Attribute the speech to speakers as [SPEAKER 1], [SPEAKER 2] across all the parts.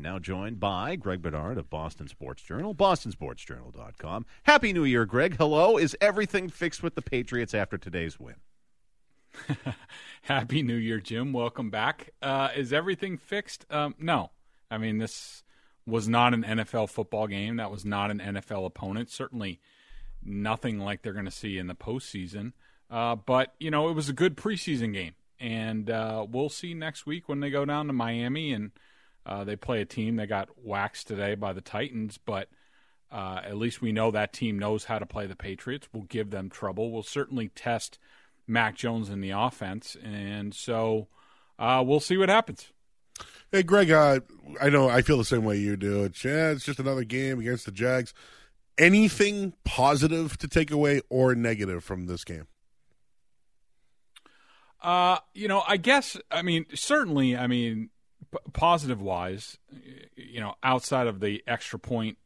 [SPEAKER 1] Now joined by Greg Bedard of Boston Sports Journal, bostonsportsjournal.com. Happy New Year, Greg. Hello. Is everything fixed with the Patriots after today's win?
[SPEAKER 2] Happy New Year, Jim. Welcome back. Uh, is everything fixed? Um, no. I mean, this was not an NFL football game. That was not an NFL opponent. Certainly nothing like they're going to see in the postseason. Uh, but, you know, it was a good preseason game. And uh, we'll see next week when they go down to Miami and – uh, they play a team that got waxed today by the Titans, but uh, at least we know that team knows how to play the Patriots. We'll give them trouble. We'll certainly test Mac Jones in the offense, and so uh, we'll see what happens.
[SPEAKER 3] Hey, Greg, uh, I know I feel the same way you do. It's, yeah, it's just another game against the Jags. Anything positive to take away or negative from this game?
[SPEAKER 2] Uh, you know, I guess, I mean, certainly, I mean, positive wise, you know, outside of the extra point,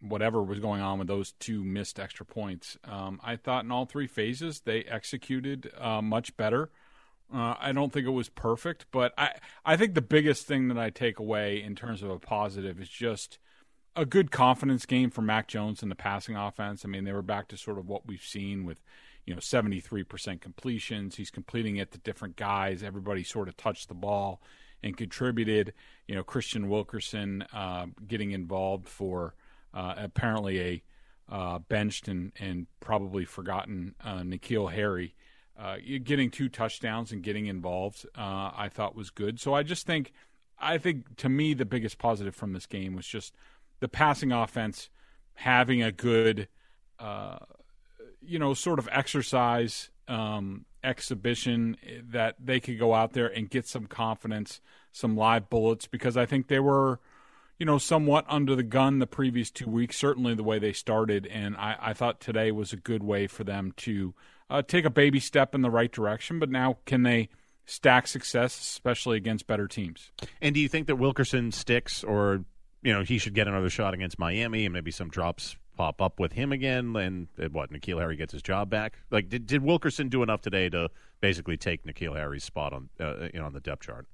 [SPEAKER 2] whatever was going on with those two missed extra points, um, I thought in all three phases they executed uh, much better. Uh, I don't think it was perfect, but I I think the biggest thing that I take away in terms of a positive is just a good confidence game for Mac Jones in the passing offense. I mean, they were back to sort of what we've seen with you know 73% completions. He's completing it to different guys. Everybody sort of touched the ball and contributed. You know, Kristian Wilkerson uh, getting involved for uh, apparently a uh, benched and, and probably forgotten uh, N'Keal Harry. Uh, getting two touchdowns and getting involved, I thought was good. So I just think, I think to me the biggest positive from this game was just the passing offense having a good, you know, sort of exercise um, exhibition that they could go out there and get some confidence, some live bullets, because I think they were, you know, somewhat under the gun the previous two weeks, certainly the way they started. And I, I thought today was a good way for them to uh, take a baby step in the right direction. But now, can they stack success, especially against better teams?
[SPEAKER 1] And do you think that Wilkerson sticks or, you know, he should get another shot against Miami and maybe some drops pop up with him again, and, and what N'Keal Harry gets his job back. Like, did did Wilkerson do enough today to basically take N'Keal Harry's spot on uh, you know on the depth chart?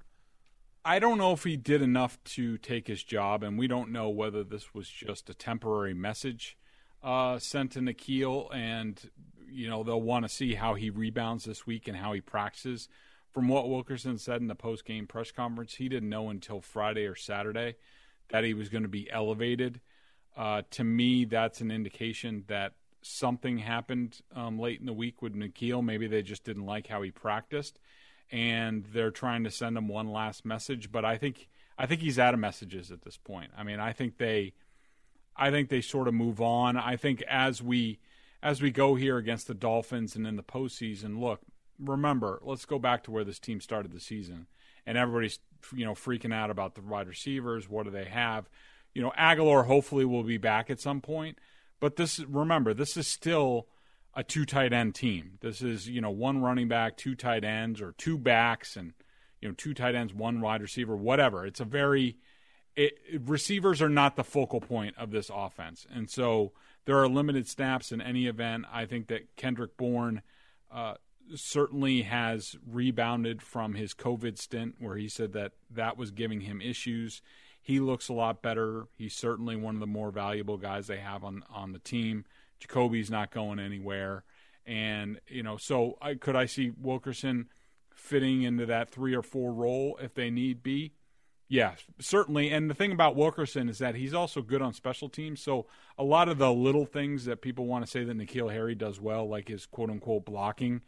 [SPEAKER 2] I don't know if he did enough to take his job, and we don't know whether this was just a temporary message uh, sent to N'Keal, and you know they'll want to see how he rebounds this week and how he practices. From what Wilkerson said in the post game press conference, he didn't know until Friday or Saturday that he was going to be elevated uh, to me, that's an indication that something happened um, late in the week with N'Keal. Maybe they just didn't like how he practiced, and they're trying to send him one last message. But I think I think he's out of messages at this point. I mean, I think they, I think they sort of move on. I think as we as we go here against the Dolphins and in the postseason, look, remember, let's go back to where this team started the season, and everybody's you know freaking out about the wide receivers. What do they have? You know, Agholor hopefully will be back at some point. But this, remember, this is still a two tight end team. This is, you know, one running back, two tight ends, or two backs, and, you know, two tight ends, one wide receiver, whatever. It's a very, it, receivers are not the focal point of this offense. And so there are limited snaps in any event. I think that Kendrick Bourne uh, certainly has rebounded from his COVID stint where he said that that was giving him issues. He looks a lot better. He's certainly one of the more valuable guys they have on on the team. Jakobi's not going anywhere, and you know, so I, could I see Wilkerson fitting into that three or four role if they need be? Yeah, certainly. And the thing about Wilkerson is that he's also good on special teams. So a lot of the little things that people want to say that N'Keal Harry does well, like his quote unquote blocking,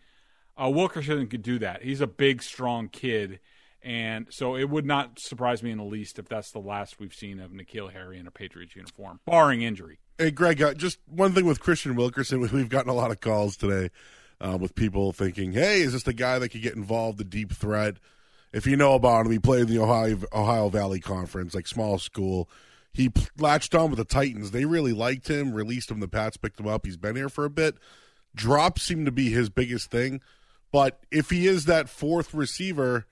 [SPEAKER 2] uh, Wilkerson could do that. He's a big, strong kid, and so it would not surprise me in the least if that's the last we've seen of N'Keal Harry in a Patriots uniform, barring injury.
[SPEAKER 3] Hey, Greg, uh, just one thing with Kristian Wilkerson. We've gotten a lot of calls today uh, with people thinking, hey, is this the guy that could get involved, the deep threat? If you know about him, he played in the Ohio Ohio Valley Conference, like small school. He latched on with the Titans. They really liked him, released him. The Pats picked him up. He's been here for a bit. Drops seem to be his biggest thing. But if he is that fourth receiver,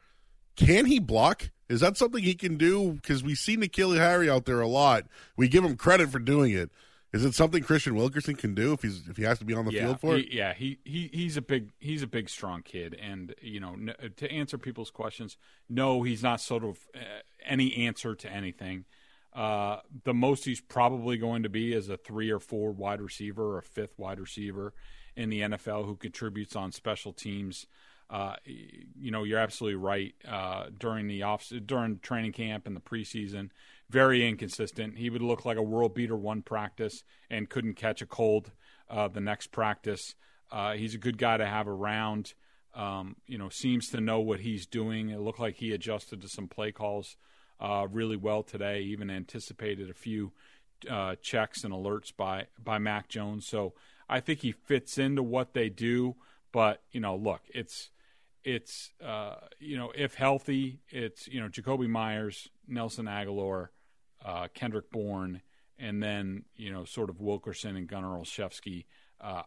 [SPEAKER 3] can he block? Is that something he can do? Because we see N'Keal Harry out there a lot. We give him credit for doing it. Is it something Kristian Wilkerson can do if he's if he has to be on the
[SPEAKER 2] yeah,
[SPEAKER 3] field for
[SPEAKER 2] he,
[SPEAKER 3] it?
[SPEAKER 2] Yeah, he, he he's a big he's a big strong kid, and you know to answer people's questions, no, he's not sort of uh, any answer to anything. Uh, the most he's probably going to be is a three or four wide receiver or a fifth wide receiver in the NFL who contributes on special teams. Uh, you know, you're absolutely right. Uh, during the off during training camp and the preseason, very inconsistent. He would look like a world beater one practice and couldn't catch a cold uh, the next practice. Uh, he's a good guy to have around. Um, you know, seems to know what he's doing. It looked like he adjusted to some play calls uh, really well today. Even anticipated a few checks and alerts by by Mac Jones. So I think he fits into what they do. But you know, look, it's it's uh, you know if healthy, it's you know Jakobi Meyers, Nelson Agholor, uh, Kendrick Bourne, and then you know sort of Wilkerson and Gunner Olszewski. Uh,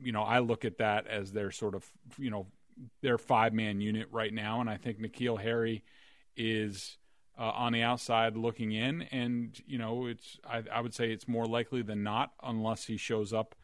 [SPEAKER 2] you know, I look at that as their sort of you know their five man unit right now, and I think N'Keal Harry is uh, on the outside looking in, and you know it's I, I would say it's more likely than not, unless he shows up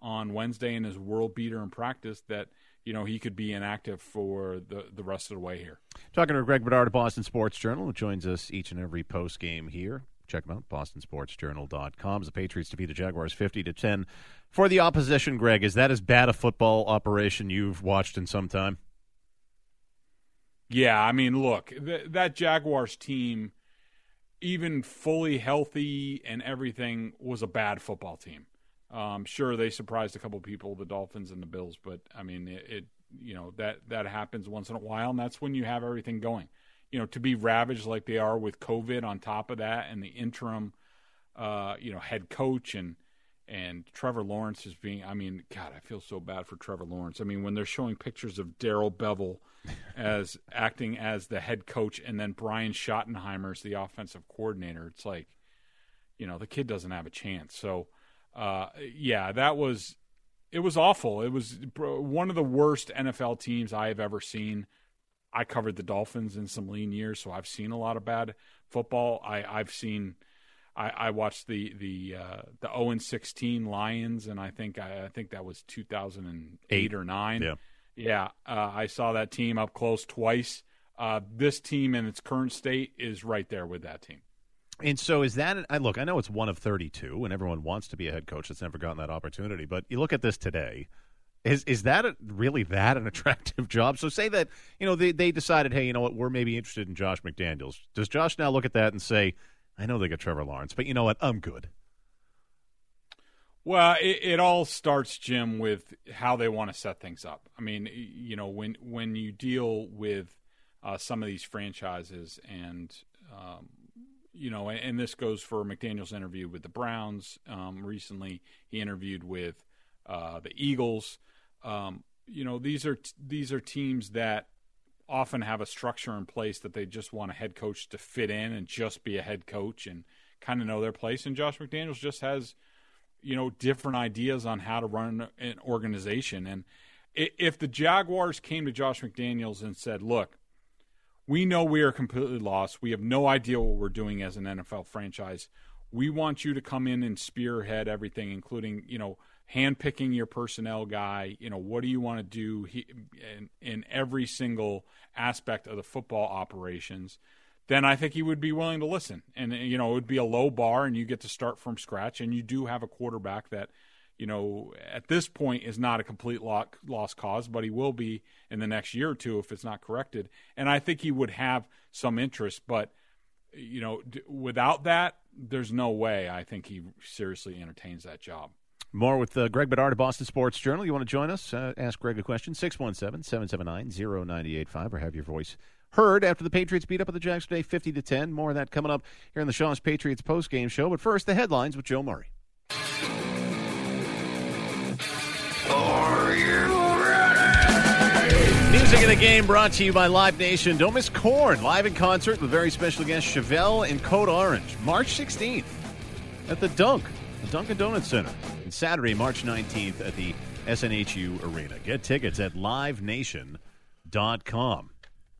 [SPEAKER 2] on Wednesday and is world beater in practice that you know, he could be inactive for the, the rest of the way here.
[SPEAKER 1] Talking to Greg Bedard of Boston Sports Journal, who joins us each and every post game here. Check them out, bostonsportsjournal.com. As the Patriots defeat the Jaguars 50 to 10. For the opposition, Greg, is that as bad a football operation you've watched in some time?
[SPEAKER 2] Yeah, I mean, look, th- that Jaguars team, even fully healthy and everything, was a bad football team. Um, sure, they surprised a couple people, the Dolphins and the Bills, but I mean, it, it, you know that that happens once in a while, and that's when you have everything going. You know, to be ravaged like they are with COVID on top of that, and the interim, uh, you know, head coach and and Trevor Lawrence is being. I mean, God, I feel so bad for Trevor Lawrence. I mean, when they're showing pictures of Darrell Bevell as acting as the head coach, and then Brian Schottenheimer as the offensive coordinator, it's like, you know, the kid doesn't have a chance. So uh, yeah, that was it was awful. It was one of the worst NFL teams I have ever seen. I covered the Dolphins in some lean years, so I've seen a lot of bad football. I, I've seen. I, I watched the the uh, the zero oh and sixteen Lions, and I think I, I think that was two thousand and eight or nine.
[SPEAKER 1] Yeah,
[SPEAKER 2] yeah. Uh, I saw that team up close twice. Uh, this team in its current state is right there with that team.
[SPEAKER 1] And so is that I look, I know it's one of 32 and everyone wants to be a head coach that's never gotten that opportunity, but you look at this today, is is that a, really that an attractive job? So say that, you know, they they decided, hey, you know what, we're maybe interested in Josh McDaniels. Does Josh now look at that and say, I know they got Trevor Lawrence, but you know what, I'm good.
[SPEAKER 2] Well, it, it all starts, Jim, with how they want to set things up. I mean, you know, when when you deal with uh, some of these franchises and um, you know, and this goes for McDaniel's interview with the Browns um, recently. He interviewed with uh, the Eagles. Um, you know, these are these are teams that often have a structure in place that they just want a head coach to fit in and just be a head coach and kind of know their place. And Josh McDaniels just has, you know, different ideas on how to run an organization. And if the Jaguars came to Josh McDaniels and said, "Look, we know we are completely lost. We have no idea what we're doing as an NFL franchise. We want you to come in and spearhead everything, including, you know, handpicking your personnel guy. You know, what do you want to do in, in every single aspect of the football operations? Then I think he would be willing to listen. And, you know, it would be a low bar and you get to start from scratch. And you do have a quarterback that – you know, at this point is not a complete lost cause, but he will be in the next year or two if it's not corrected. And I think he would have some interest, but you know, without that, there's no way I think he seriously entertains that job.
[SPEAKER 1] More with uh, Greg Bedard of Boston Sports Journal. You want to join us? Uh, ask Greg a question. 617 779 0985 or have your voice heard after the Patriots beat up at the Jags today 50 to 10. More of that coming up here in the Shaw's Patriots post game show. But first, the headlines with Joe Murray. Music of the game brought to you by Live Nation. Don't miss Korn live in concert with very special guest Chevelle and Code Orange, March 16th at the Dunk, the Dunkin' Donuts Center, and Saturday, March 19th at the SNHU Arena. Get tickets at livenation.com.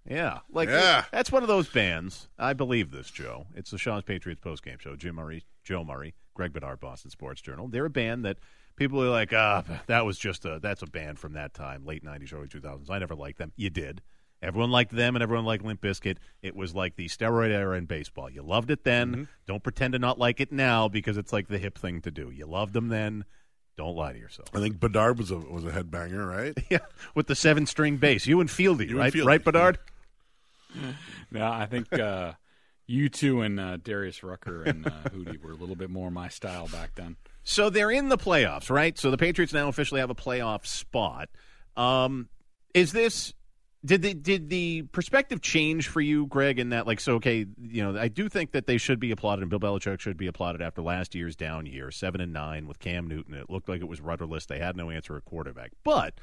[SPEAKER 1] Yeah, like
[SPEAKER 3] Yeah.
[SPEAKER 1] that's one of those bands. I believe this, Joe. It's the Shaw's Patriots postgame show. Jim Murray, Joe Murray, Greg Bedard, Boston Sports Journal. They're a band that people are like, ah, that was just a that's a band from that time, late '90s, early 2000s. I never liked them. You did. Everyone liked them, and everyone liked Limp Bizkit. It was like the steroid era in baseball. You loved it then. Don't pretend to not like it now because it's like the hip thing to do. You loved them then. Don't lie to yourself.
[SPEAKER 3] I think Bedard was a was a headbanger, right?
[SPEAKER 1] Yeah, with the seven string bass, you and Fieldy,
[SPEAKER 3] You and
[SPEAKER 1] right?
[SPEAKER 3] Fieldy.
[SPEAKER 1] Right, Bedard.
[SPEAKER 2] Yeah, I think uh, you two and uh, Darius Rucker and uh, Hootie were a little bit more my style back then.
[SPEAKER 1] So they're in the playoffs, right? So the Patriots now officially have a playoff spot. Um, is this did the did the perspective change for you, Greg? In that, like, so okay, you know, I do think that they should be applauded, and Bill Belichick should be applauded after last year's down year, seven and nine with Cam Newton. It looked like it was rudderless. They had no answer at quarterback, but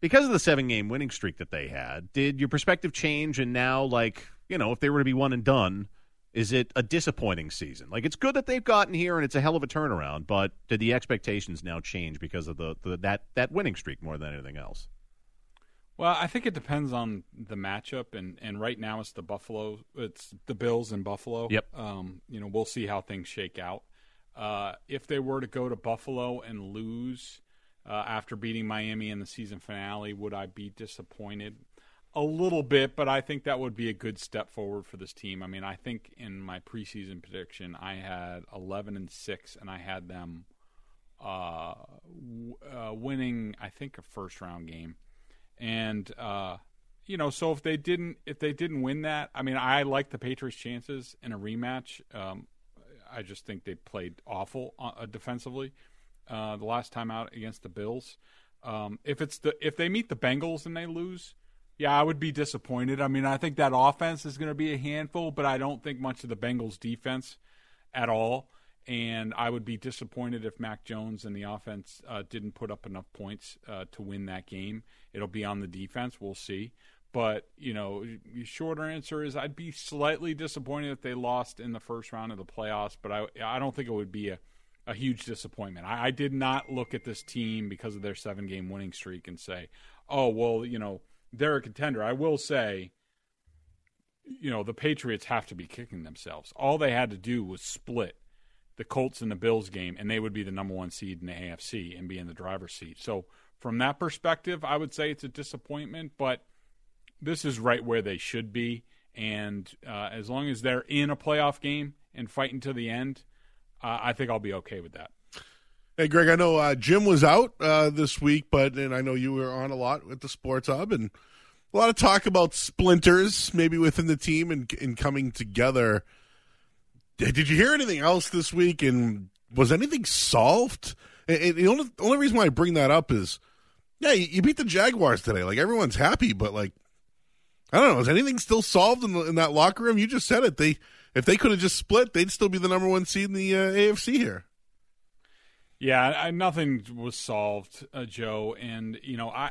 [SPEAKER 1] because of the seven game winning streak that they had, did your perspective change? And now, like, you know, if they were to be one and done, is it a disappointing season? Like, it's good that they've gotten here and it's a hell of a turnaround, but did the expectations now change because of the, the that that winning streak more than anything else?
[SPEAKER 2] Well, I think it depends on the matchup, and, and right now it's the Buffalo, it's the Bills in Buffalo.
[SPEAKER 1] Yep.
[SPEAKER 2] Um, you know, we'll see how things shake out. Uh, if they were to go to Buffalo and lose uh, after beating Miami in the season finale, would I be disappointed? A little bit, but I think that would be a good step forward for this team. I mean, I think in my preseason prediction, I had 11 and six, and I had them uh, w- uh, winning, I think, a first round game and uh, you know, so if they didn't if they didn't win that, I mean, I like the Patriots' chances in a rematch. Um, I just think they played awful uh, defensively uh, the last time out against the Bills. Um, if it's the if they meet the Bengals and they lose, yeah, I would be disappointed. I mean, I think that offense is going to be a handful, but I don't think much of the Bengals' defense at all. And I would be disappointed if Mac Jones and the offense uh, didn't put up enough points uh, to win that game. It'll be on the defense. We'll see. But, you know, shorter answer is I'd be slightly disappointed if they lost in the first round of the playoffs, but I, I don't think it would be a, a huge disappointment. I, I did not look at this team because of their seven game winning streak and say, oh, well, you know, they're a contender. I will say, you know, the Patriots have to be kicking themselves. All they had to do was split the Colts and the Bills game, and they would be the number one seed in the AFC and be in the driver's seat. So, from that perspective, I would say it's a disappointment, but this is right where they should be. And uh, as long as they're in a playoff game and fighting to the end, uh, I think I'll be okay with that.
[SPEAKER 3] Hey, Greg, I know uh, Jim was out uh, this week, but and I know you were on a lot with the Sports Hub and a lot of talk about splinters, maybe within the team and, and coming together. Did you hear anything else this week? And was anything solved? And, the only only reason why I bring that up is, yeah, you, you beat the Jaguars today. Like everyone's happy, but like, I don't know, is anything still solved in, the, in that locker room? You just said it. They if they could have just split, they'd still be the number one seed in the uh, AFC here.
[SPEAKER 2] Yeah, I, nothing was solved, uh, Joe, and you know I.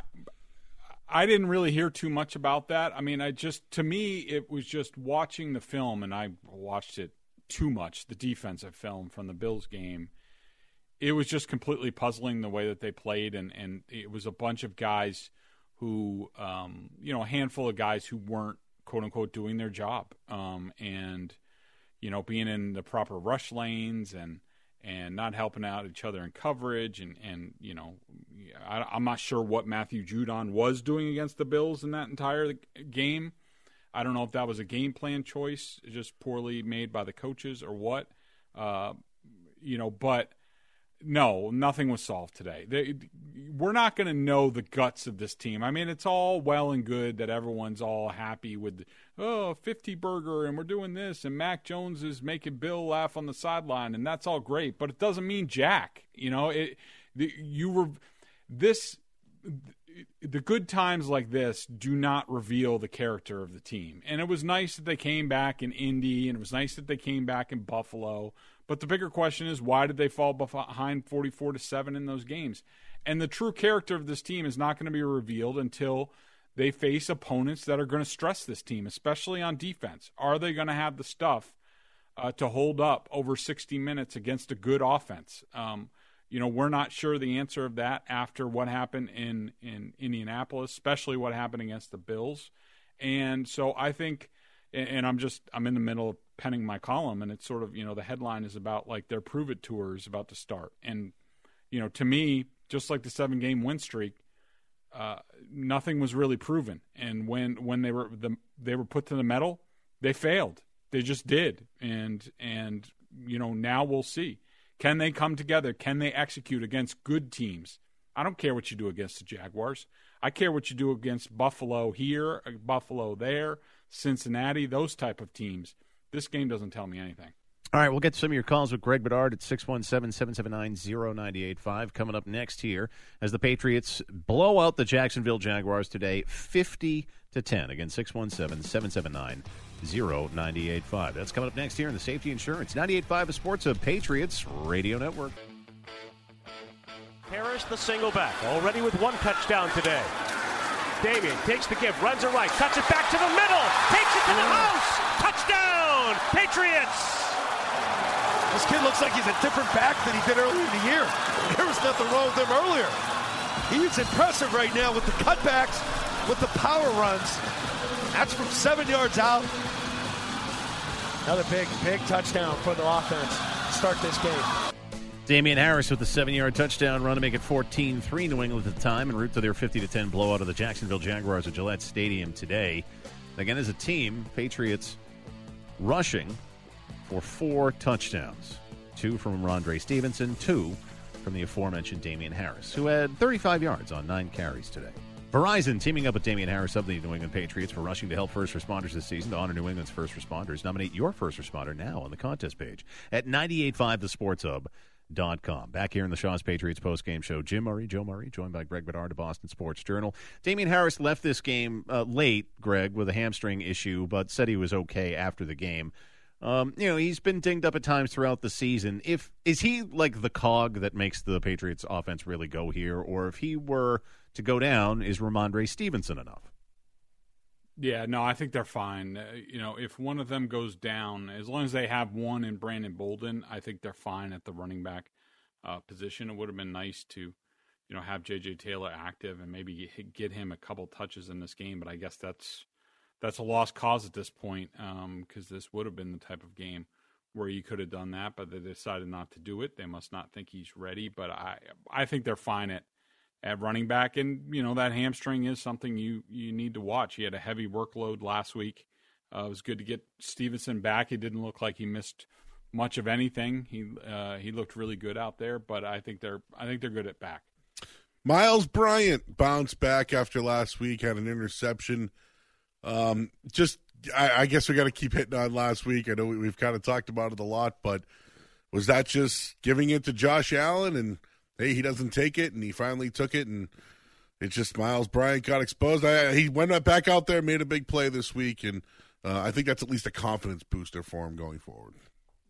[SPEAKER 2] I didn't really hear too much about that. I mean, I just to me it was just watching the film, and I watched it too much. The defensive film from the Bills game, it was just completely puzzling the way that they played, and and it was a bunch of guys who, um, you know, a handful of guys who weren't quote unquote doing their job, um, and you know, being in the proper rush lanes and and not helping out each other in coverage and and you know I, I'm not sure what Matthew Judon was doing against the Bills in that entire game. I don't know if that was a game plan choice, just poorly made by the coaches or what. Uh, you know, but no, nothing was solved today. They, we're not going to know the guts of this team. I mean, it's all well and good that everyone's all happy with, oh, 50 burger and we're doing this and Mac Jones is making Bill laugh on the sideline and that's all great, but it doesn't mean jack. You know, it the, you were this the good times like this do not reveal the character of the team. And it was nice that they came back in Indy and it was nice that they came back in Buffalo. But the bigger question is why did they fall behind 44 to 7 in those games? And the true character of this team is not going to be revealed until they face opponents that are going to stress this team, especially on defense. Are they going to have the stuff uh, to hold up over 60 minutes against a good offense? Um, you know, we're not sure the answer of that after what happened in in Indianapolis, especially what happened against the Bills. And so I think, and I'm just I'm in the middle of penning my column, and it's sort of you know the headline is about like their prove it tour is about to start, and you know to me, just like the seven game win streak, uh, nothing was really proven. And when when they were the, they were put to the metal, they failed. They just did, and and you know now we'll see. Can they come together? Can they execute against good teams? I don't care what you do against the Jaguars. I care what you do against Buffalo here, Buffalo there, Cincinnati, those type of teams. This game doesn't tell me anything.
[SPEAKER 1] All right, we'll get some of your calls with Greg Bedard at 617-779-0985 coming up next here as the Patriots blow out the Jacksonville Jaguars today 50 to 10. Again, 617-779-0985. That's coming up next here in the Safety Insurance 98.5 of Sports of Patriots Radio Network.
[SPEAKER 4] Harris the single back, already with one touchdown today. Damien takes the give, runs it right, cuts it back to the middle, takes it to the mm. house. Touchdown, Patriots!
[SPEAKER 5] This kid looks like he's a different back than he did earlier in the year. There was nothing wrong with him earlier. He's impressive right now with the cutbacks, with the power runs. That's from seven yards out.
[SPEAKER 4] Another big, big touchdown for the offense. Start this game.
[SPEAKER 1] Damien Harris with the seven-yard touchdown run to make it 14-3 New England at the time and route to their 50-10 blowout of the Jacksonville Jaguars at Gillette Stadium today. Again, as a team, Patriots rushing for four touchdowns two from Rhamondre Stevenson, two from the aforementioned Damien Harris, who had 35 yards on nine carries today. Verizon teaming up with Damien Harris of the New England Patriots for rushing to help first responders this season to honor New England's first responders. Nominate your first responder now on the contest page at 985thesportshub.com. Back here in the Shaw's Patriots postgame show, Jim Murray, Joe Murray, joined by Greg Bedard of Boston Sports Journal. Damien Harris left this game uh, late, Greg, with a hamstring issue, but said he was okay after the game. Um, you know, he's been dinged up at times throughout the season. If is he like the cog that makes the Patriots offense really go here, or if he were to go down, is Rhamondre Stevenson enough?
[SPEAKER 2] Yeah, no, I think they're fine. Uh, you know, if one of them goes down, as long as they have one in Brandon Bolden, I think they're fine at the running back uh, position. It would have been nice to, you know, have J.J. Taylor active and maybe get him a couple touches in this game, but I guess that's that's a lost cause at this point because um, this would have been the type of game where you could have done that, but they decided not to do it. They must not think he's ready, but I I think they're fine at at running back, and you know that hamstring is something you you need to watch. He had a heavy workload last week. Uh, it was good to get Stevenson back. He didn't look like he missed much of anything. He uh, he looked really good out there, but I think they're I think they're good at back.
[SPEAKER 3] Myles Bryant bounced back after last week, had an interception. Um, just, I, I guess we got to keep hitting on last week. I know we, we've kind of talked about it a lot, but was that just giving it to Josh Allen and hey, he doesn't take it, and he finally took it, and it's just Myles Bryant got exposed. I, he went back out there, made a big play this week, and uh, I think that's at least a confidence booster for him going forward.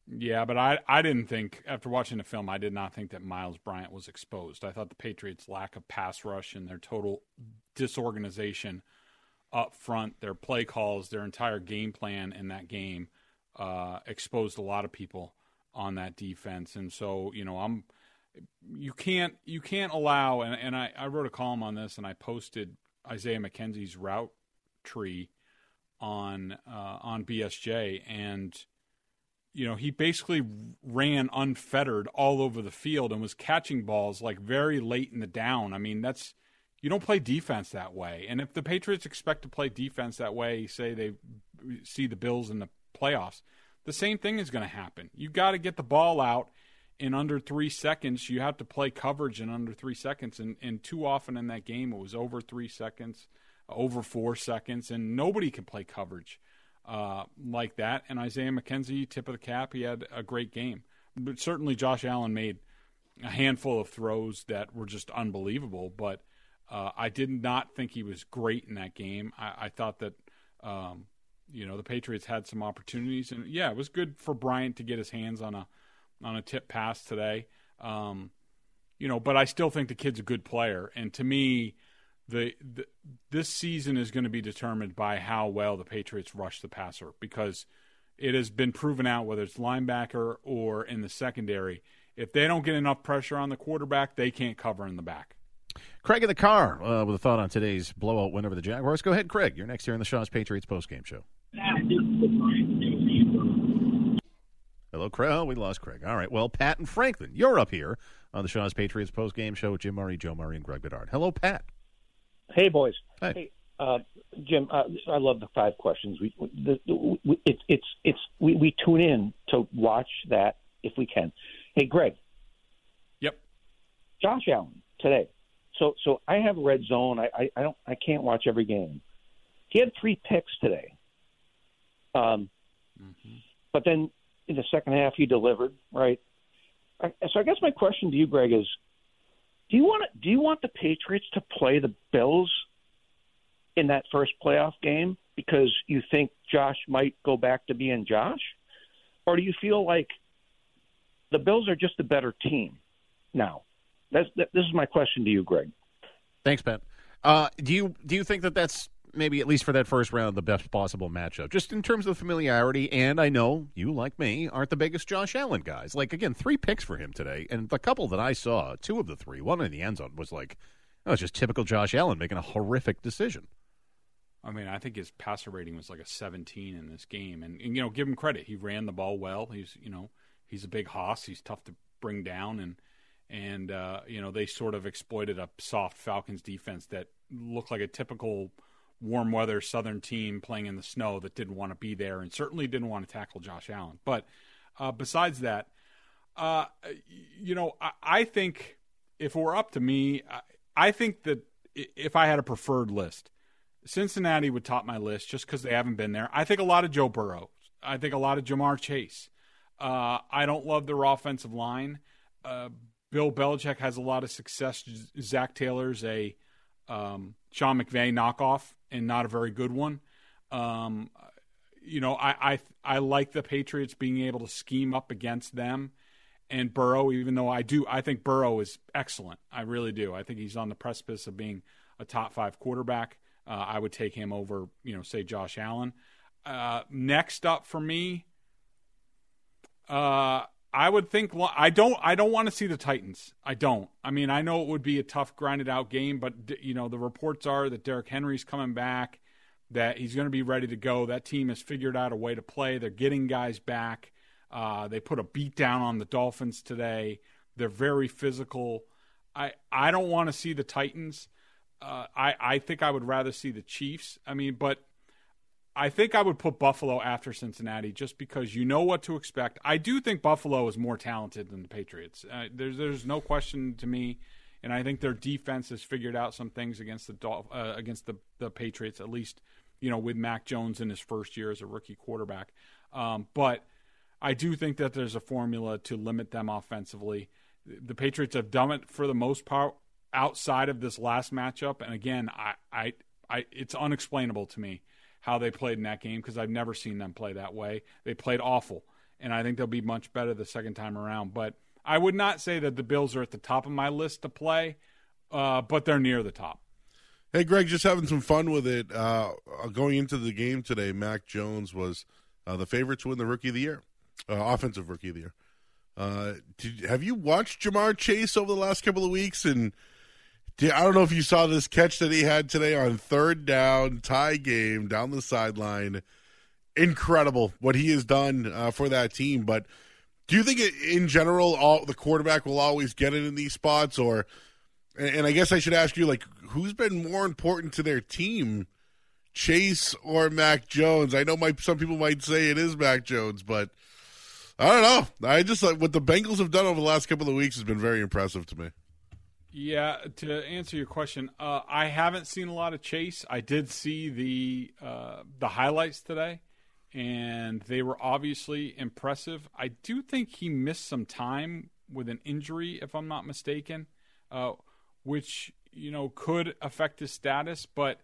[SPEAKER 2] Yeah, but I, I didn't think after watching the film, I did not think that Myles Bryant was exposed. I thought the Patriots' lack of pass rush and their total disorganization up front, their play calls, their entire game plan in that game uh, exposed a lot of people on that defense. And so, you know, I'm you can't you can't allow and, and I, I wrote a column on this and I posted Isaiah McKenzie's route tree on uh, on BSJ and you know he basically ran unfettered all over the field and was catching balls like very late in the down. I mean that's you don't play defense that way. And if the Patriots expect to play defense that way, say they see the Bills in the playoffs, the same thing is going to happen. You got to get the ball out in under three seconds. You have to play coverage in under three seconds. And, and too often in that game, it was over three seconds, over four seconds, and nobody can play coverage uh, like that. And Isaiah McKenzie, tip of the cap, he had a great game. But certainly Josh Allen made a handful of throws that were just unbelievable. But uh, I did not think he was great in that game. I, I thought that, um, you know, the Patriots had some opportunities, and yeah, it was good for Bryant to get his hands on a on a tip pass today. Um, you know, but I still think the kid's a good player, and to me, the, the this season is going to be determined by how well the Patriots rush the passer because it has been proven out whether it's linebacker or in the secondary. If they don't get enough pressure on the quarterback, they can't cover in the back.
[SPEAKER 1] Craig in the car uh, with a thought on today's blowout win over the Jaguars. Go ahead, Craig. You're next here in the Shaw's Patriots postgame show. Hello, Craig. Oh, we lost Craig. All right. Well, Pat and Franklin, you're up here on the Shaw's Patriots postgame show with Jim Murray, Joe Murray, and Greg Bedard. Hello, Pat.
[SPEAKER 6] Hey, boys.
[SPEAKER 1] Hey.
[SPEAKER 6] Hey, uh, Jim. Uh, I love the five questions. We, the, the, we it's it's it's we, we tune in to watch that if we can. Hey, Greg.
[SPEAKER 2] Yep.
[SPEAKER 6] Josh Allen today. So so I have a red zone. I I, I don't I can't watch every game. He had three picks today. Um, but then in the second half he delivered right. So I guess my question to you, Greg, is do you want do you want the Patriots to play the Bills in that first playoff game because you think Josh might go back to being Josh, or do you feel like the Bills are just a better team now? That's that, this is my question to you, Greg.
[SPEAKER 1] Thanks, Pat. Uh, do you do you think that that's maybe at least for that first round the best possible matchup, just in terms of familiarity? And I know you, like me, aren't the biggest Josh Allen guys. Like again, three picks for him today, and the couple that I saw, two of the three, one in the end zone, was like, that was just typical Josh Allen making a horrific decision.
[SPEAKER 2] I mean, I think his passer rating was like a 17 in this game, and, and you know, give him credit. He ran the ball well. He's you know, he's a big hoss. He's tough to bring down, and and uh, you know they sort of exploited a soft Falcons defense that looked like a typical warm weather Southern team playing in the snow that didn't want to be there and certainly didn't want to tackle Josh Allen. But uh, besides that, uh, you know, I, I, think if it were up to me, I, I think that if I had a preferred list, Cincinnati would top my list just because they haven't been there. I think a lot of Joe Burrow. I think a lot of Ja'Marr Chase. Uh, I don't love their offensive line. Uh, Bill Belichick has a lot of success. Zac Taylor's a um, Sean McVay knockoff and not a very good one. Um, you know, I, I I like the Patriots being able to scheme up against them and Burrow. Even though I do, I think Burrow is excellent. I really do. I think he's on the precipice of being a top five quarterback. Uh, I would take him over, you know, say Josh Allen. Uh, next up for me, uh, I would think I don't I don't want to see the Titans. I don't. I mean, I know it would be a tough grinded out game, but you know, the reports are that Derrick Henry's coming back, that he's going to be ready to go. That team has figured out a way to play. They're getting guys back. Uh, they put a beat down on the Dolphins today. They're very physical. I I don't want to see the Titans. Uh, I I think I would rather see the Chiefs. I mean, but I think I would put Buffalo after Cincinnati just because you know what to expect. I do think Buffalo is more talented than the Patriots. Uh, there's there's no question to me, and I think their defense has figured out some things against the uh, against the the Patriots at least. You know, with Mac Jones in his first year as a rookie quarterback, um, but I do think that there's a formula to limit them offensively. The Patriots have done it for the most part outside of this last matchup, and again, I, I, I it's unexplainable to me how they played in that game because I've never seen them play that way. They played awful, and I think they'll be much better the second time around. But I would not say that the Bills are at the top of my list to play, uh, but they're near the top.
[SPEAKER 3] Hey, Greg, just having some fun with it. Uh, going into the game today, Mac Jones was uh, the favorite to win the Rookie of the Year, uh, Offensive Rookie of the Year. Uh, did, have you watched Ja'Marr Chase over the last couple of weeks? And I don't know if you saw this catch that he had today on third down, tie game down the sideline. Incredible what he has done uh, for that team. But do you think, in general, all the quarterback will always get it in these spots, or? And I guess I should ask you, like, who's been more important to their team, Chase or Mac Jones? I know my some people might say it is Mac Jones, but I don't know. I just like what the Bengals have done over the last couple of weeks has been very impressive to me.
[SPEAKER 2] Yeah, to answer your question, uh, I haven't seen a lot of Chase. I did see the uh, the highlights today, and they were obviously impressive. I do think he missed some time with an injury, if I'm not mistaken, uh, which you know could affect his status. But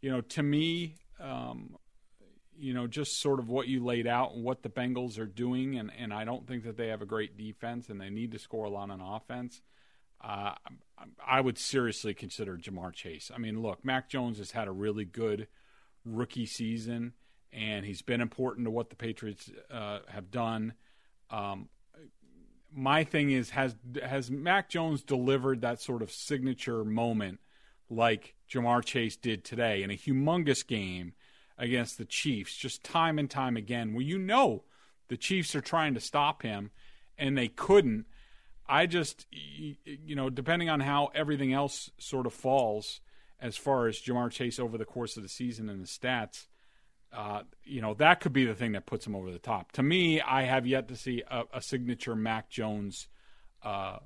[SPEAKER 2] you know, to me, um, you know, just sort of what you laid out and what the Bengals are doing, and and I don't think that they have a great defense, and they need to score a lot on offense. Uh, I would seriously consider Ja'Marr Chase. I mean, look, Mac Jones has had a really good rookie season, and he's been important to what the Patriots uh, have done. Um, my thing is, has has Mac Jones delivered that sort of signature moment like Ja'Marr Chase did today in a humongous game against the Chiefs, just time and time again, where you know the Chiefs are trying to stop him and they couldn't. I just, you know, depending on how everything else sort of falls as far as Ja'Marr Chase over the course of the season and the stats, uh, you know, that could be the thing that puts him over the top. To me, I have yet to see a, a signature Mac Jones uh,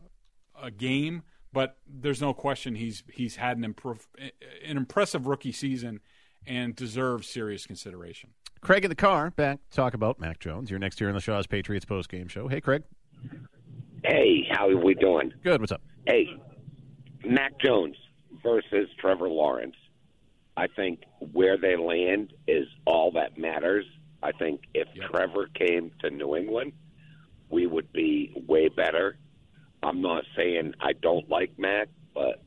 [SPEAKER 2] a game, but there's no question he's he's had an, an impressive rookie season and deserves serious consideration.
[SPEAKER 1] Craig in the car, back talk about Mac Jones. You're next here on the Shaw's Patriots post game show. Hey, Craig.
[SPEAKER 7] Hey, how are we doing?
[SPEAKER 1] Good. What's up?
[SPEAKER 7] Hey, Mac Jones versus Trevor Lawrence. I think where they land is all that matters. I think if yep. Trevor came to New England, we would be way better. I'm not saying I don't like Mac, but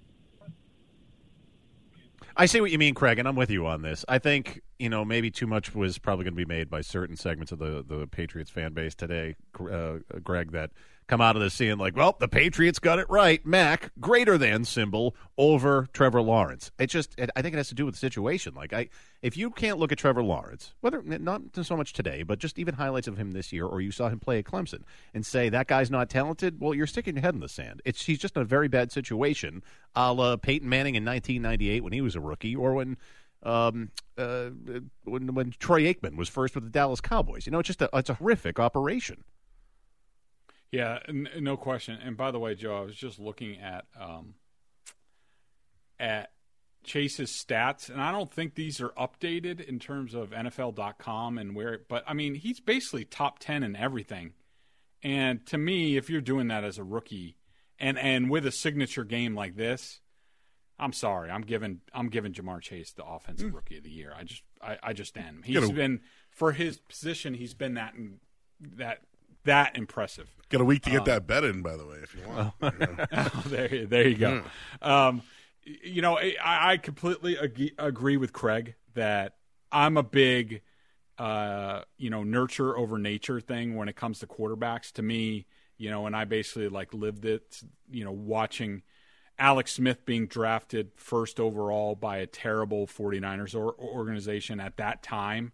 [SPEAKER 1] I see what you mean, Craig, and I'm with you on this. I think you know maybe too much was probably going to be made by certain segments of the the Patriots fan base today, uh, Greg. That come out of this seeing like, well, the Patriots got it right. Mac greater than symbol over Trevor Lawrence. It just, it, I think it has to do with the situation. Like, I, if you can't look at Trevor Lawrence, whether not so much today, but just even highlights of him this year, or you saw him play at Clemson, and say that guy's not talented, well, you're sticking your head in the sand. It's he's just in a very bad situation, a la Peyton Manning in 1998 when he was a rookie, or when. Um, uh, when when Troy Aikman was first with the Dallas Cowboys, you know, it's just a it's a horrific operation.
[SPEAKER 2] Yeah, n- no question. And by the way, Joe, I was just looking at um, at Chase's stats, and I don't think these are updated in terms of NFL.com and where. But I mean, he's basically top ten in everything. And to me, if you're doing that as a rookie, and and with a signature game like this, I'm sorry, I'm giving I'm giving Ja'Marr Chase the offensive mm. rookie of the year. I just I, I just am. He's been for his position. He's been that that that impressive.
[SPEAKER 3] Got a week to get um, that bet in, by the way, if you want.
[SPEAKER 2] oh, there, there you go. Um, you know, I, I completely ag- agree with Craig that I'm a big, uh, you know, nurture over nature thing when it comes to quarterbacks. To me, you know, and I basically like lived it, you know, watching Alex Smith being drafted first overall by a terrible 49ers or- organization at that time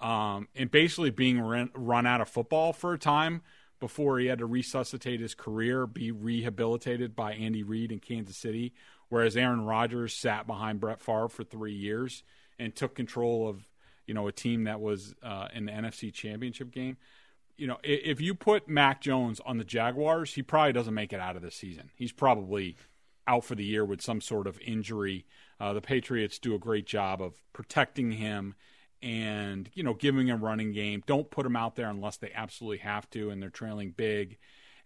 [SPEAKER 2] um, and basically being run, run out of football for a time before he had to resuscitate his career, be rehabilitated by Andy Reid in Kansas City, whereas Aaron Rodgers sat behind Brett Favre for three years and took control of you know a team that was uh, in the NFC Championship game. You know, if you put Mac Jones on the Jaguars, he probably doesn't make it out of the season. He's probably out for the year with some sort of injury. Uh, the Patriots do a great job of protecting him and you know giving a running game. Don't put them out there unless they absolutely have to, and they're trailing big.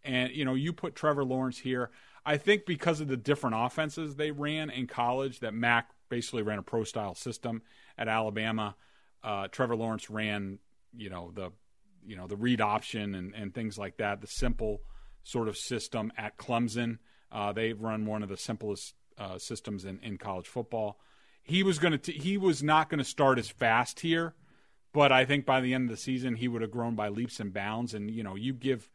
[SPEAKER 2] And you know you put Trevor Lawrence here. I think because of the different offenses they ran in college, that Mac basically ran a pro style system at Alabama. Uh, Trevor Lawrence ran you know the you know the read option and, and things like that. The simple sort of system at Clemson. Uh, they run one of the simplest uh, systems in, in college football he was going to he was not going to start as fast here, but I think by the end of the season he would have grown by leaps and bounds. And you know, you give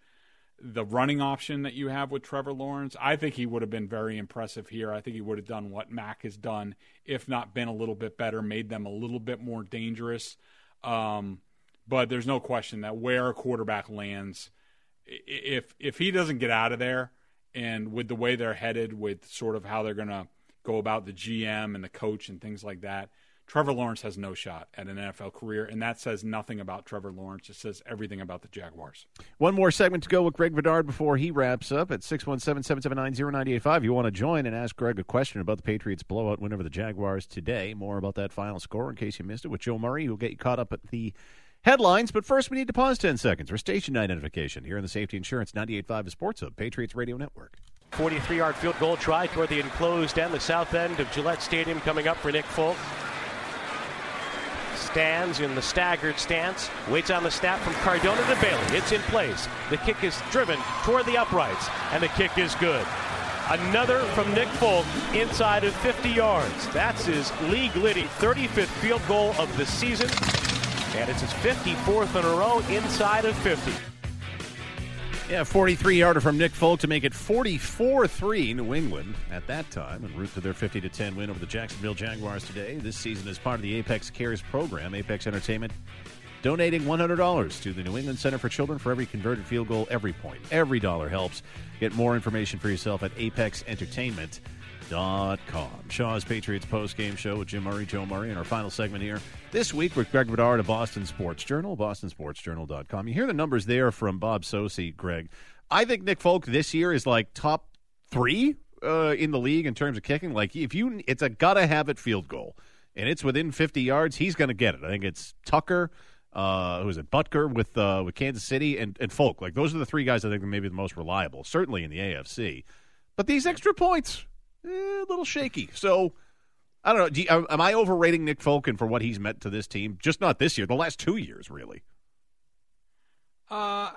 [SPEAKER 2] the running option that you have with Trevor Lawrence, I think he would have been very impressive here. I think he would have done what Mac has done, if not been a little bit better, made them a little bit more dangerous. Um, but there's no question that where a quarterback lands, if if he doesn't get out of there, and with the way they're headed, with sort of how they're going to go about the GM and the coach and things like that. Trevor Lawrence has no shot at an NFL career, and that says nothing about Trevor Lawrence. It says everything about the Jaguars.
[SPEAKER 1] One more segment to go with Greg Bedard before he wraps up at 617 779 0985. You want to join and ask Greg a question about the Patriots' blowout win over the Jaguars today. More about that final score in case you missed it with Joe Murray, who'll get you caught up at the headlines. But first, we need to pause 10 seconds for station identification here in the Safety Insurance 98.5 Sports Hub, Patriots Radio Network.
[SPEAKER 4] 43 yard field goal try toward the enclosed end, the south end of Gillette Stadium coming up for Nick Folk. Stands in the staggered stance, waits on the snap from Cardona to Bailey. It's in place. The kick is driven toward the uprights, and the kick is good. Another from Nick Folk inside of 50 yards. That's his league leading 35th field goal of the season. And it's his 54th in a row inside of 50.
[SPEAKER 1] Yeah, 43 yarder from Nick Folk to make it 44 3 New England at that time and route to their 50 10 win over the Jacksonville Jaguars today. This season is part of the Apex Cares program. Apex Entertainment donating $100 to the New England Center for Children for every converted field goal, every point. Every dollar helps. Get more information for yourself at apexentertainment.com. Shaw's Patriots post-game show with Jim Murray, Joe Murray, and our final segment here this week with Greg Bedard of Boston Sports Journal, bostonsportsjournal.com. You hear the numbers there from Bob Socci, Greg. I think Nick Folk this year is like top three uh, in the league in terms of kicking. Like if you, it's a gotta have it field goal, and it's within 50 yards. He's going to get it. I think it's Tucker uh, who is it, Butker with uh, with Kansas City and, and Folk. Like those are the three guys I think are maybe the most reliable, certainly in the AFC. But these extra points, eh, a little shaky. So I don't know. You, am I overrating Nick Folk and for what he's meant to this team? Just not this year, the last two years, really.
[SPEAKER 2] Uh,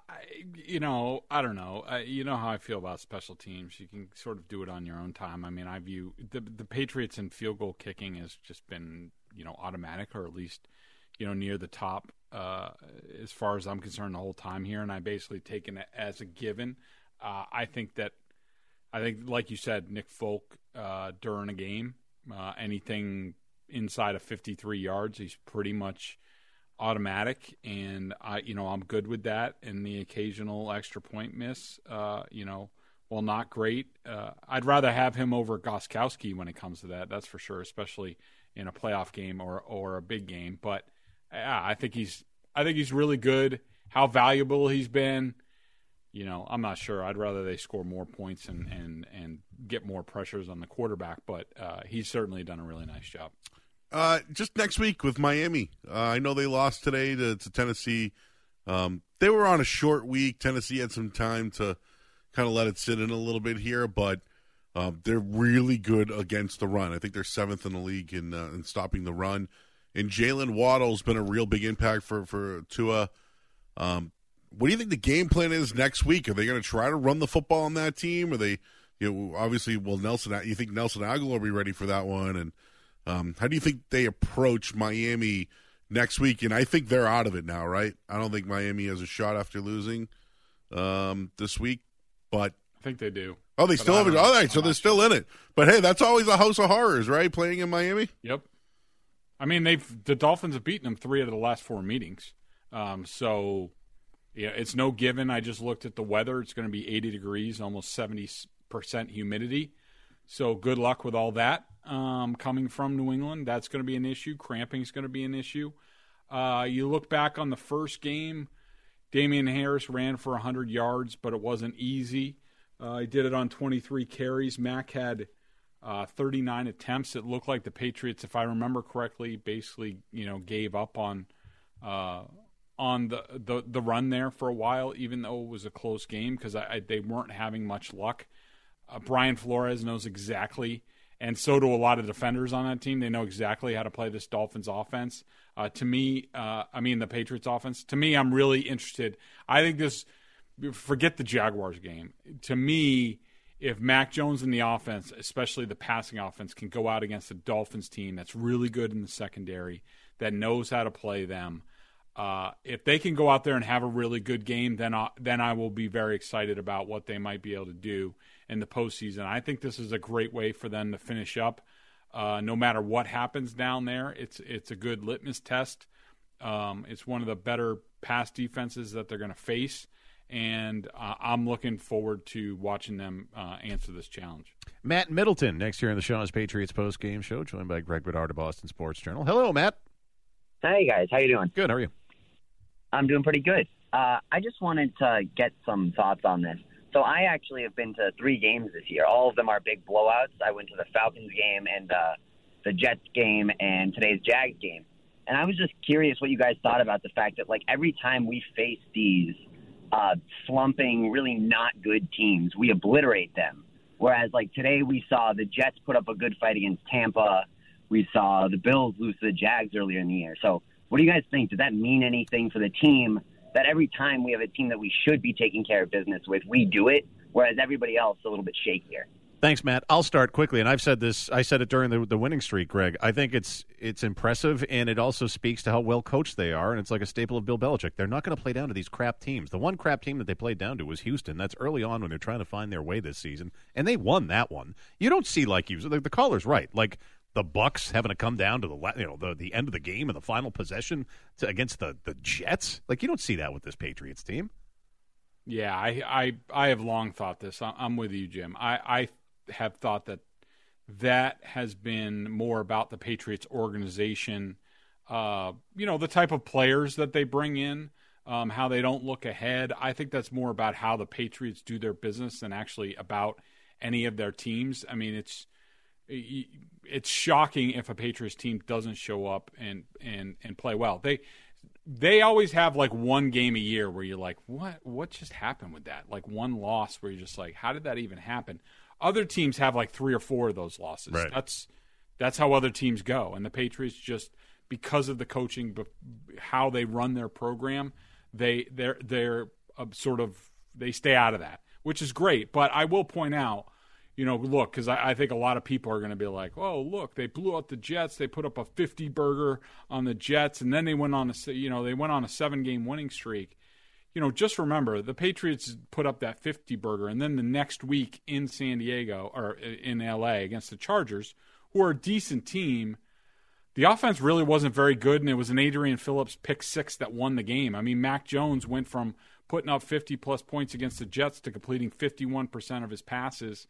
[SPEAKER 2] you know, I don't know. Uh, you know how I feel about special teams. You can sort of do it on your own time. I mean, I view the the Patriots and field goal kicking has just been you know automatic, or at least you know near the top uh, as far as I'm concerned the whole time here, and I basically taken it as a given. Uh, I think that I think, like you said, Nick Folk uh, during a game, uh, anything inside of 53 yards, he's pretty much automatic, and I, you know, I'm good with that. And the occasional extra point miss, uh, you know, well, not great. Uh, I'd rather have him over Gostkowski when it comes to that. That's for sure, especially in a playoff game or or a big game. But yeah, I think he's I think he's really good. How valuable he's been, you know, I'm not sure. I'd rather they score more points and and and get more pressures on the quarterback, but uh, he's certainly done a really nice job.
[SPEAKER 3] Uh, just next week with Miami, uh, I know they lost today to, to Tennessee. Um, they were on a short week. Tennessee had some time to kind of let it sit in a little bit here, but um, they're really good against the run. I think they're seventh in the league in uh, in stopping the run. And Jaylen Waddle's been a real big impact for for Tua. Um, what do you think the game plan is next week? Are they going to try to run the football on that team? Are they, you know, obviously, will Nelson? You think Nelson Agholor will be ready for that one? And um, how do you think they approach Miami next week? And I think they're out of it now, right? I don't think Miami has a shot after losing um, this week, but
[SPEAKER 2] I think they do.
[SPEAKER 3] Oh, they still have it. All right, so they're still in it. But hey, that's always a house of horrors, right? Playing in Miami.
[SPEAKER 2] Yep. I mean, they've the Dolphins have beaten them three out of the last four meetings. Um, so, yeah, it's no given. I just looked at the weather. It's going to be 80 degrees, almost 70 percent humidity. So, good luck with all that um, coming from New England. That's going to be an issue. Cramping is going to be an issue. Uh, you look back on the first game. Damien Harris ran for 100 yards, but it wasn't easy. Uh, he did it on 23 carries. Mac had uh, 39 attempts. It looked like the Patriots, if I remember correctly, basically you know gave up on uh, on the, the the run there for a while, even though it was a close game because they weren't having much luck. Uh, Brian Flores knows exactly, and so do a lot of defenders on that team. They know exactly how to play this Dolphins offense. Uh, to me, uh, I mean the Patriots offense. To me, I'm really interested. I think this. Forget the Jaguars game. To me, if Mac Jones in the offense, especially the passing offense, can go out against the Dolphins team that's really good in the secondary, that knows how to play them, uh, if they can go out there and have a really good game, then I, then I will be very excited about what they might be able to do in the postseason. I think this is a great way for them to finish up. Uh, no matter what happens down there, it's it's a good litmus test. Um, it's one of the better pass defenses that they're going to face and uh, I'm looking forward to watching them uh, answer this challenge.
[SPEAKER 1] Matt Middleton next year in the Shaw's Patriots post game show, joined by Greg Bedard of Boston Sports Journal. Hello, Matt.
[SPEAKER 8] Hey guys, how you doing?
[SPEAKER 1] Good. How are you?
[SPEAKER 8] I'm doing pretty good. Uh, I just wanted to get some thoughts on this. So I actually have been to three games this year. All of them are big blowouts. I went to the Falcons game and uh, the Jets game and today's Jags game. And I was just curious what you guys thought about the fact that like every time we face these uh, slumping, really not good teams. We obliterate them. Whereas, like today, we saw the Jets put up a good fight against Tampa. We saw the Bills lose to the Jags earlier in the year. So, what do you guys think? Does that mean anything for the team that every time we have a team that we should be taking care of business with, we do it, whereas everybody else is a little bit shakier?
[SPEAKER 1] Thanks, Matt. I'll start quickly, and I've said this. I said it during the, the winning streak, Greg. I think it's it's impressive, and it also speaks to how well coached they are. And it's like a staple of Bill Belichick. They're not going to play down to these crap teams. The one crap team that they played down to was Houston. That's early on when they're trying to find their way this season, and they won that one. You don't see like you. The, the caller's right. Like the Bucks having to come down to the you know the the end of the game and the final possession to, against the the Jets. Like you don't see that with this Patriots team.
[SPEAKER 2] Yeah, I I I have long thought this. I'm with you, Jim. I I have thought that that has been more about the Patriots organization. Uh, you know, the type of players that they bring in, um, how they don't look ahead. I think that's more about how the Patriots do their business than actually about any of their teams. I mean, it's it's shocking if a Patriots team doesn't show up and and and play well. They they always have like one game a year where you're like, what what just happened with that? Like one loss where you're just like, how did that even happen? Other teams have like three or four of those losses.
[SPEAKER 1] Right.
[SPEAKER 2] That's that's how other teams go, and the Patriots just because of the coaching, how they run their program, they they're they're uh, sort of they stay out of that, which is great. But I will point out you know, look, because I, I, think a lot of people are going to be like, oh, look, they blew out the Jets. They put up a 50 burger on the Jets, and then they went on a, you know, they went on a seven game winning streak. You know, just remember the Patriots put up that 50 burger, and then the next week in San Diego or uh, in LA against the Chargers, who are a decent team. The offense really wasn't very good, and it was an Adrian Phillips pick six that won the game. I mean, Mac Jones went from putting up 50 plus points against the Jets to completing 51% of his passes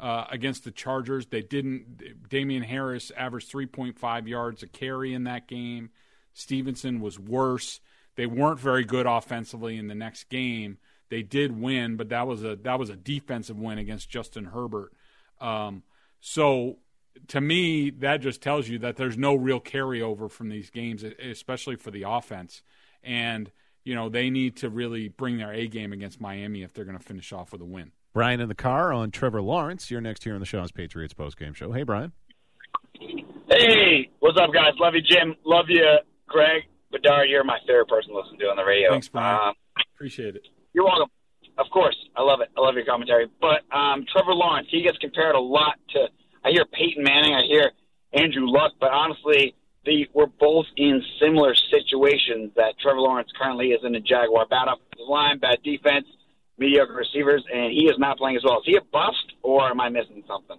[SPEAKER 2] uh, against the Chargers. They didn't. Damien Harris averaged 3.5 yards a carry in that game. Stevenson was worse. They weren't very good offensively in the next game. They did win, but that was a that was a defensive win against Justin Herbert. Um, so to me, that just tells you that there's no real carryover from these games, especially for the offense. And you know they need to really bring their A game against Miami if they're going to finish off with a win.
[SPEAKER 1] Brian in the car on Trevor Lawrence. You're next here on the Shaw's Patriots postgame show. Hey, Brian.
[SPEAKER 9] Hey, what's up, guys? Love you, Jim. Love you, Greg. Bedard, you're my favorite person to listen to on the radio.
[SPEAKER 2] Thanks, Brian. Um, Appreciate it.
[SPEAKER 9] You're welcome. Of course. I love it. I love your commentary. But um, Trevor Lawrence, he gets compared a lot to, I hear Peyton Manning, I hear Andrew Luck, but honestly, the, we're both in similar situations that Trevor Lawrence currently is in the Jaguar. Bad offensive line, bad defense mediocre receivers, and he is not playing as well. Is he a bust, or am I missing something?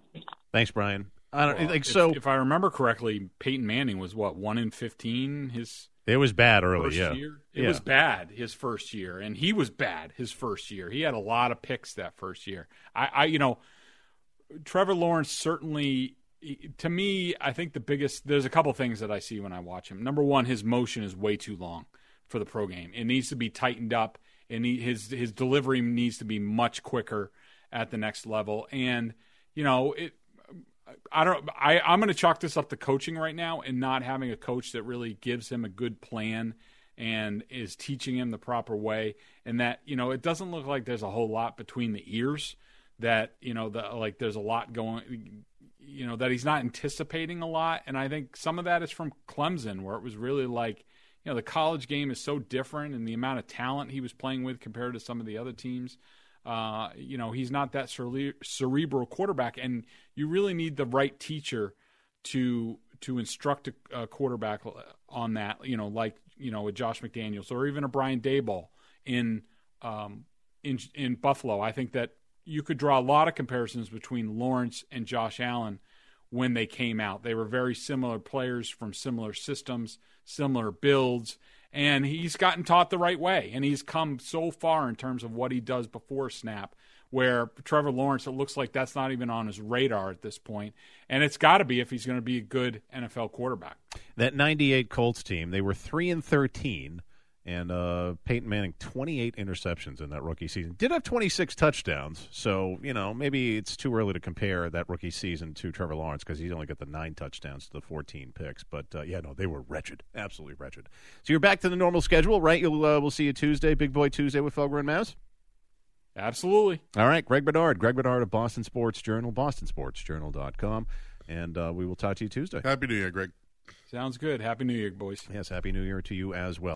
[SPEAKER 1] Thanks, Brian. I don't
[SPEAKER 2] well,
[SPEAKER 1] like
[SPEAKER 2] if,
[SPEAKER 1] so.
[SPEAKER 2] If I remember correctly, Peyton Manning was what one in fifteen. His
[SPEAKER 1] it was bad early. Yeah,
[SPEAKER 2] year? it
[SPEAKER 1] yeah.
[SPEAKER 2] was bad his first year, and he was bad his first year. He had a lot of picks that first year. I, I you know, Trevor Lawrence certainly. To me, I think the biggest there's a couple things that I see when I watch him. Number one, his motion is way too long for the pro game. It needs to be tightened up and he, his his delivery needs to be much quicker at the next level. And you know, it. I don't. I I'm going to chalk this up to coaching right now, and not having a coach that really gives him a good plan and is teaching him the proper way. And that you know, it doesn't look like there's a whole lot between the ears. That you know, the, like there's a lot going. You know that he's not anticipating a lot, and I think some of that is from Clemson, where it was really like you know the college game is so different and the amount of talent he was playing with compared to some of the other teams. Uh, you know he's not that cere- cerebral quarterback, and you really need the right teacher to to instruct a, a, quarterback on that. You know, like you know a Josh McDaniels or even a Brian Daboll in um, in in Buffalo. I think that you could draw a lot of comparisons between Lawrence and Josh Allen when they came out. They were very similar players from similar systems similar builds, and he's gotten taught the right way, and he's come so far in terms of what he does before snap. Where Trevor Lawrence, it looks like that's not even on his radar at this point, and it's got to be if he's going to be a good NFL quarterback.
[SPEAKER 1] That '98 Colts team, they were three and thirteen and uh, Peyton Manning 28 interceptions in that rookie season. Did have 26 touchdowns, so you know maybe it's too early to compare that rookie season to Trevor Lawrence because he's only got the nine touchdowns to the 14 picks. But uh, yeah, no, they were wretched, absolutely wretched. So you're back to the normal schedule, right? You'll uh, we'll see you Tuesday, Big Boy Tuesday with Felger and Maz.
[SPEAKER 2] Absolutely.
[SPEAKER 1] All right, Greg Bedard, Greg Bedard of Boston Sports Journal, BostonSportsJournal.com, and uh, we will talk to you Tuesday.
[SPEAKER 3] Happy New Year, Greg.
[SPEAKER 2] Sounds good. Happy New Year, boys.
[SPEAKER 1] Yes, Happy New Year to you as well.